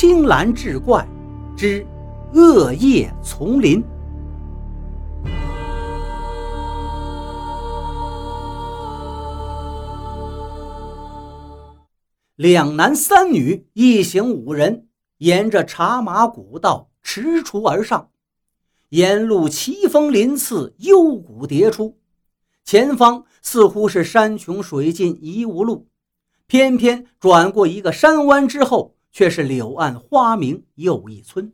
青蓝志怪之恶夜丛林。两男三女一行五人，沿着茶马古道驰出而上，沿路奇峰林次，幽谷迭出，前方似乎是山穷水尽疑无路。偏偏转过一个山弯之后，却是柳暗花明又一村。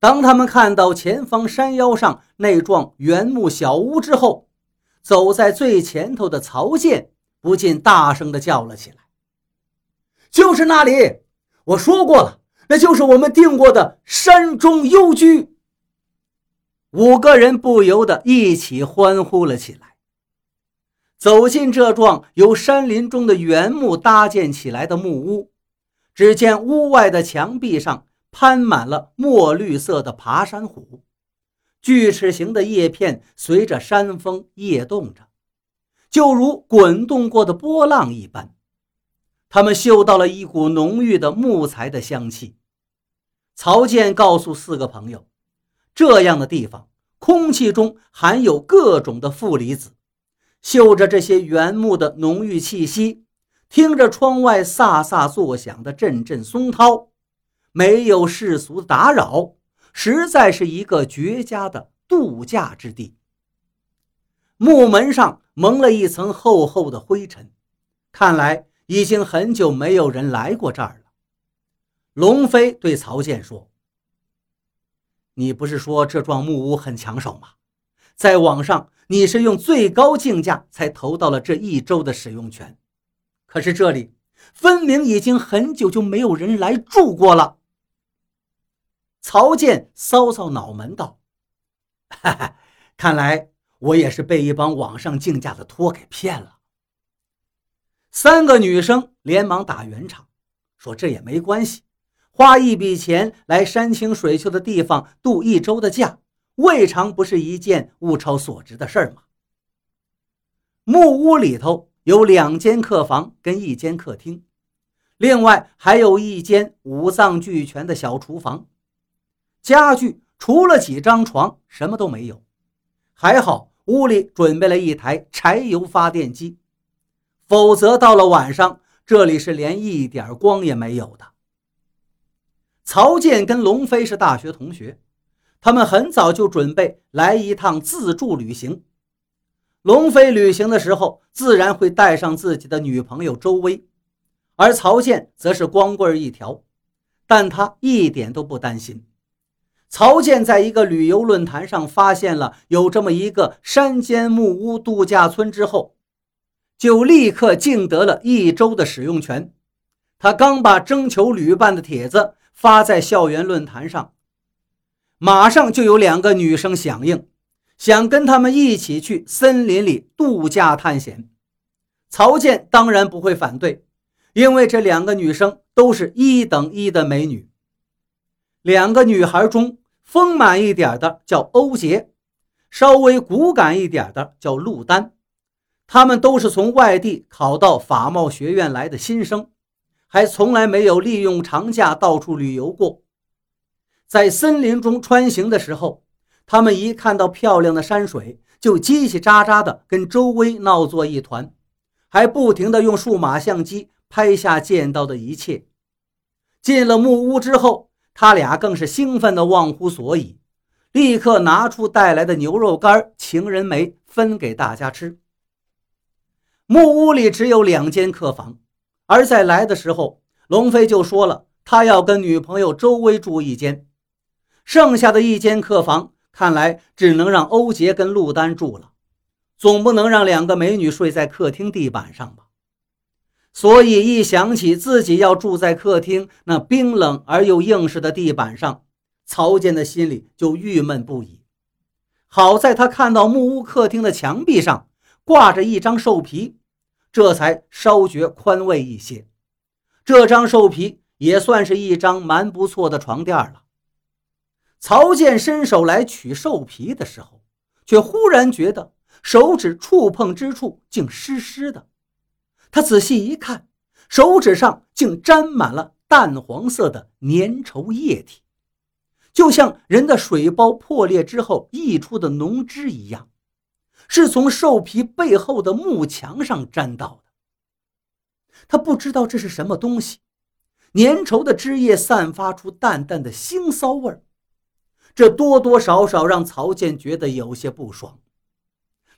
当他们看到前方山腰上那幢原木小屋之后，走在最前头的曹健不禁大声地叫了起来：“就是那里！我说过了，那就是我们定过的山中幽居。”五个人不由得一起欢呼了起来。走进这幢由山林中的原木搭建起来的木屋，只见屋外的墙壁上攀满了墨绿色的爬山虎，锯齿形的叶片随着山风曳动着，就如滚动过的波浪一般。他们嗅到了一股浓郁的木材的香气。曹健告诉四个朋友，这样的地方空气中含有各种的负离子。嗅着这些原木的浓郁气息，听着窗外飒飒作响的阵阵松涛，没有世俗的打扰，实在是一个绝佳的度假之地。木门上蒙了一层厚厚的灰尘，看来已经很久没有人来过这儿了。龙飞对曹健说：“你不是说这幢木屋很抢手吗？在网上。”你是用最高竞价才投到了这一周的使用权，可是这里分明已经很久就没有人来住过了。曹健搔搔脑门道：“哈哈，看来我也是被一帮网上竞价的托给骗了。”三个女生连忙打圆场，说：“这也没关系，花一笔钱来山清水秀的地方度一周的假。”未尝不是一件物超所值的事儿嘛。木屋里头有两间客房跟一间客厅，另外还有一间五脏俱全的小厨房。家具除了几张床，什么都没有。还好屋里准备了一台柴油发电机，否则到了晚上，这里是连一点光也没有的。曹健跟龙飞是大学同学。他们很早就准备来一趟自助旅行。龙飞旅行的时候，自然会带上自己的女朋友周薇，而曹健则是光棍一条。但他一点都不担心。曹健在一个旅游论坛上发现了有这么一个山间木屋度假村之后，就立刻竞得了一周的使用权。他刚把征求旅伴的帖子发在校园论坛上。马上就有两个女生响应，想跟他们一起去森林里度假探险。曹健当然不会反对，因为这两个女生都是一等一的美女。两个女孩中，丰满一点的叫欧杰，稍微骨感一点的叫陆丹。她们都是从外地考到法贸学院来的新生，还从来没有利用长假到处旅游过。在森林中穿行的时候，他们一看到漂亮的山水，就叽叽喳喳的跟周薇闹作一团，还不停的用数码相机拍下见到的一切。进了木屋之后，他俩更是兴奋的忘乎所以，立刻拿出带来的牛肉干、情人梅分给大家吃。木屋里只有两间客房，而在来的时候，龙飞就说了，他要跟女朋友周薇住一间。剩下的一间客房，看来只能让欧杰跟陆丹住了，总不能让两个美女睡在客厅地板上吧？所以一想起自己要住在客厅那冰冷而又硬实的地板上，曹健的心里就郁闷不已。好在他看到木屋客厅的墙壁上挂着一张兽皮，这才稍觉宽慰一些。这张兽皮也算是一张蛮不错的床垫了。曹健伸手来取兽皮的时候，却忽然觉得手指触碰之处竟湿湿的。他仔细一看，手指上竟沾满了淡黄色的粘稠液体，就像人的水包破裂之后溢出的浓汁一样，是从兽皮背后的木墙上沾到的。他不知道这是什么东西，粘稠的汁液散发出淡淡的腥臊味儿，这多多少少让曹健觉得有些不爽。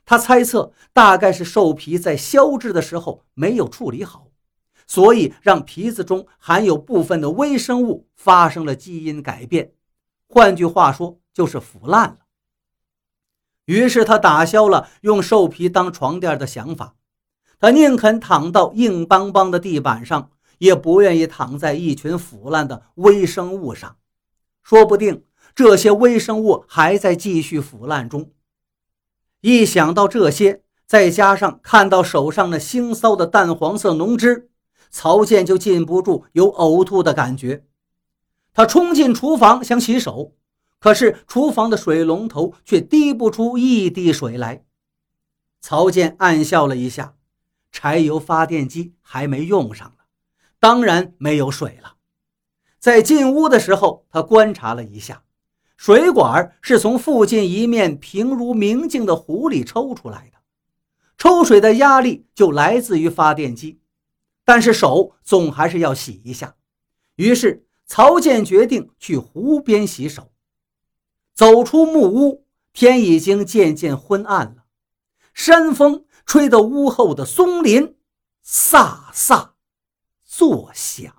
他猜测，大概是兽皮在烧制的时候没有处理好，所以让皮子中含有部分的微生物发生了基因改变，换句话说就是腐烂了。于是他打消了用兽皮当床垫的想法，他宁肯躺到硬邦邦的地板上，也不愿意躺在一群腐烂的微生物上，说不定这些微生物还在继续腐烂中。一想到这些，再加上看到手上那腥臊的淡黄色浓汁，曹健就禁不住有呕吐的感觉。他冲进厨房想洗手，可是厨房的水龙头却滴不出一滴水来。曹健暗笑了一下，柴油发电机还没用上呢，当然没有水了。在进屋的时候，他观察了一下。水管是从附近一面平如明镜的湖里抽出来的，抽水的压力就来自于发电机。但是手总还是要洗一下，于是曹健决定去湖边洗手。走出木屋，天已经渐渐昏暗了，山风吹得屋后的松林飒飒作响。